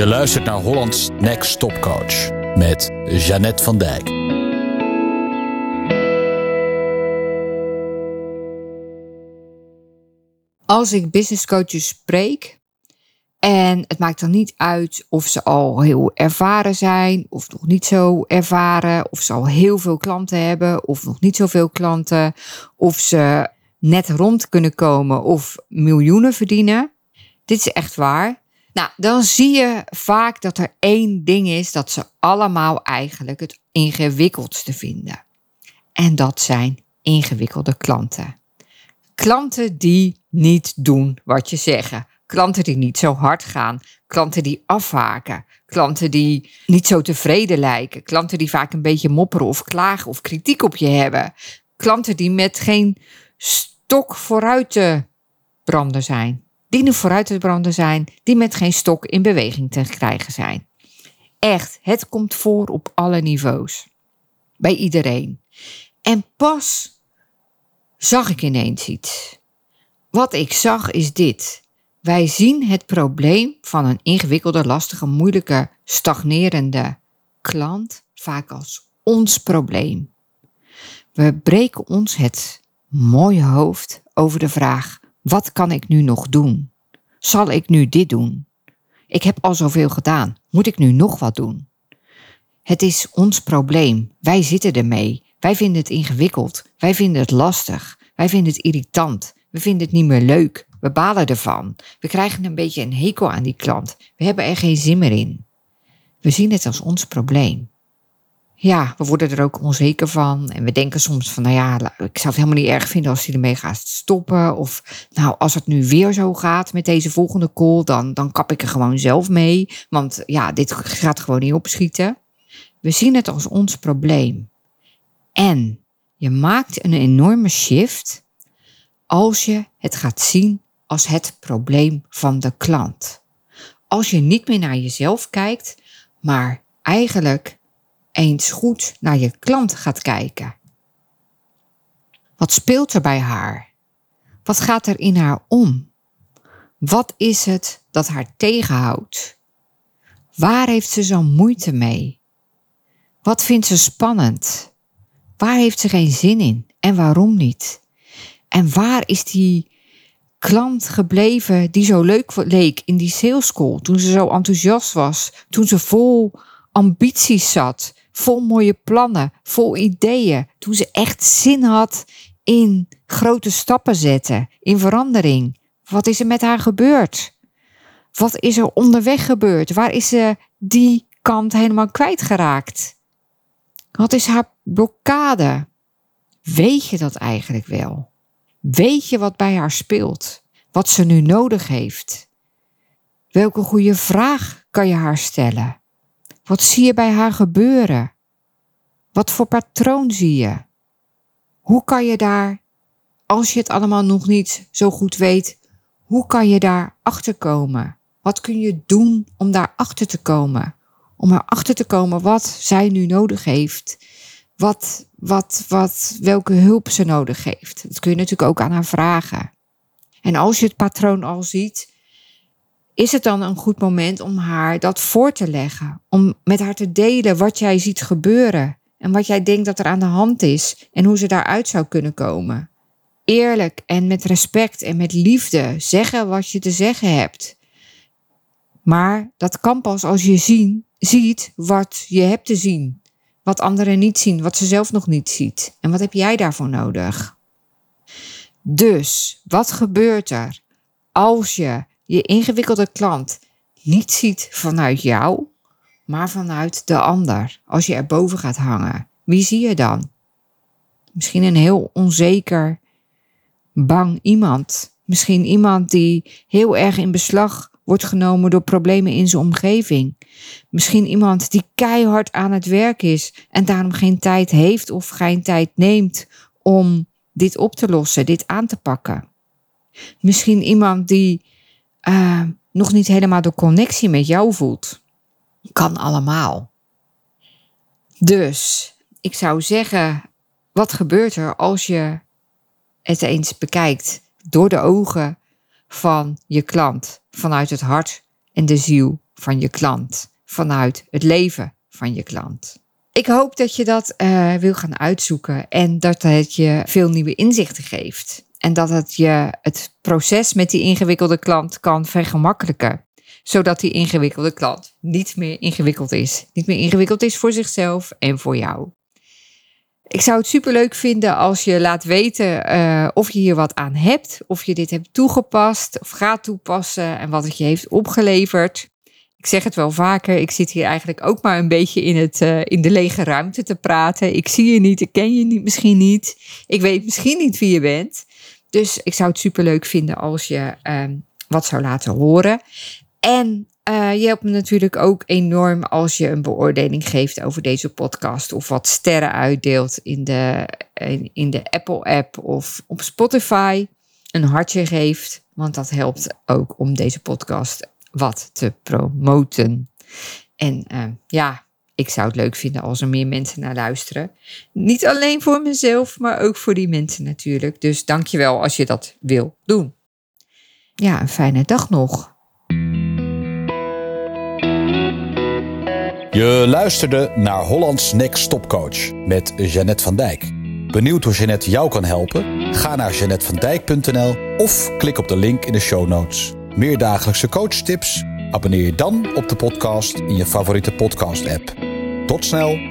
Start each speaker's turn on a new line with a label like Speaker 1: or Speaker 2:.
Speaker 1: Je luistert naar Hollands Next Top Coach met Jeannette van Dijk.
Speaker 2: Als ik business coaches spreek, en het maakt dan niet uit of ze al heel ervaren zijn, of nog niet zo ervaren, of ze al heel veel klanten hebben, of nog niet zoveel klanten, of ze net rond kunnen komen of miljoenen verdienen. Dit is echt waar. Nou, dan zie je vaak dat er één ding is dat ze allemaal eigenlijk het ingewikkeldste vinden. En dat zijn ingewikkelde klanten. Klanten die niet doen wat je zeggen. Klanten die niet zo hard gaan. Klanten die afhaken. Klanten die niet zo tevreden lijken. Klanten die vaak een beetje mopperen of klagen of kritiek op je hebben. Klanten die met geen stok vooruit te branden zijn. Die nu vooruit te branden zijn. Die met geen stok in beweging te krijgen zijn. Echt, het komt voor op alle niveaus. Bij iedereen. En pas zag ik ineens iets. Wat ik zag is dit. Wij zien het probleem van een ingewikkelde, lastige, moeilijke, stagnerende klant vaak als ons probleem. We breken ons het mooie hoofd over de vraag: wat kan ik nu nog doen? Zal ik nu dit doen? Ik heb al zoveel gedaan. Moet ik nu nog wat doen? Het is ons probleem. Wij zitten ermee. Wij vinden het ingewikkeld. Wij vinden het lastig. Wij vinden het irritant. We vinden het niet meer leuk. We balen ervan. We krijgen een beetje een hekel aan die klant. We hebben er geen zin meer in. We zien het als ons probleem. Ja, we worden er ook onzeker van. En we denken soms van, nou ja, ik zou het helemaal niet erg vinden als hij ermee gaat stoppen. Of, nou, als het nu weer zo gaat met deze volgende call, dan, dan kap ik er gewoon zelf mee. Want ja, dit gaat gewoon niet opschieten. We zien het als ons probleem. En je maakt een enorme shift als je het gaat zien als het probleem van de klant. Als je niet meer naar jezelf kijkt, maar eigenlijk eens goed naar je klant gaat kijken. Wat speelt er bij haar? Wat gaat er in haar om? Wat is het dat haar tegenhoudt? Waar heeft ze zo'n moeite mee? Wat vindt ze spannend? Waar heeft ze geen zin in en waarom niet? En waar is die klant gebleven die zo leuk leek in die sales school, toen ze zo enthousiast was, toen ze vol ambities zat, vol mooie plannen, vol ideeën, toen ze echt zin had in grote stappen zetten, in verandering. Wat is er met haar gebeurd? Wat is er onderweg gebeurd? Waar is ze die kant helemaal kwijtgeraakt? Wat is haar blokkade? Weet je dat eigenlijk wel? Weet je wat bij haar speelt? Wat ze nu nodig heeft? Welke goede vraag kan je haar stellen? Wat zie je bij haar gebeuren? Wat voor patroon zie je? Hoe kan je daar, als je het allemaal nog niet zo goed weet, hoe kan je daar achter komen? Wat kun je doen om daar achter te komen? Om erachter te komen wat zij nu nodig heeft wat, wat, wat, welke hulp ze nodig heeft. Dat kun je natuurlijk ook aan haar vragen. En als je het patroon al ziet, is het dan een goed moment om haar dat voor te leggen. Om met haar te delen wat jij ziet gebeuren en wat jij denkt dat er aan de hand is en hoe ze daaruit zou kunnen komen. Eerlijk en met respect en met liefde zeggen wat je te zeggen hebt. Maar dat kan pas als je zien, ziet wat je hebt te zien wat anderen niet zien, wat ze zelf nog niet ziet. En wat heb jij daarvoor nodig? Dus, wat gebeurt er als je je ingewikkelde klant niet ziet vanuit jou, maar vanuit de ander? Als je erboven gaat hangen, wie zie je dan? Misschien een heel onzeker, bang iemand. Misschien iemand die heel erg in beslag wordt genomen door problemen in zijn omgeving. Misschien iemand die keihard aan het werk is en daarom geen tijd heeft of geen tijd neemt om dit op te lossen, dit aan te pakken. Misschien iemand die uh, nog niet helemaal de connectie met jou voelt. Kan allemaal. Dus ik zou zeggen, wat gebeurt er als je het eens bekijkt door de ogen van je klant, vanuit het hart en de ziel van je klant. Vanuit het leven van je klant. Ik hoop dat je dat uh, wil gaan uitzoeken en dat het je veel nieuwe inzichten geeft. En dat het je het proces met die ingewikkelde klant kan vergemakkelijken. Zodat die ingewikkelde klant niet meer ingewikkeld is. Niet meer ingewikkeld is voor zichzelf en voor jou. Ik zou het superleuk vinden als je laat weten uh, of je hier wat aan hebt. Of je dit hebt toegepast of gaat toepassen en wat het je heeft opgeleverd. Ik zeg het wel vaker, ik zit hier eigenlijk ook maar een beetje in, het, uh, in de lege ruimte te praten. Ik zie je niet, ik ken je niet, misschien niet. Ik weet misschien niet wie je bent. Dus ik zou het superleuk vinden als je uh, wat zou laten horen. En uh, je helpt me natuurlijk ook enorm als je een beoordeling geeft over deze podcast. Of wat sterren uitdeelt in de, in, de Apple-app of op Spotify. Een hartje geeft, want dat helpt ook om deze podcast wat te promoten. En uh, ja, ik zou het leuk vinden als er meer mensen naar luisteren. Niet alleen voor mezelf, maar ook voor die mensen natuurlijk. Dus dankjewel als je dat wil doen. Ja, een fijne dag nog.
Speaker 1: Je luisterde naar Hollands Next Stopcoach met Jeannette van Dijk. Benieuwd hoe Jeannette jou kan helpen? Ga naar jeannettevandijk.nl of klik op de link in de show notes. Meer dagelijkse coachtips? Abonneer je dan op de podcast in je favoriete podcast-app. Tot snel!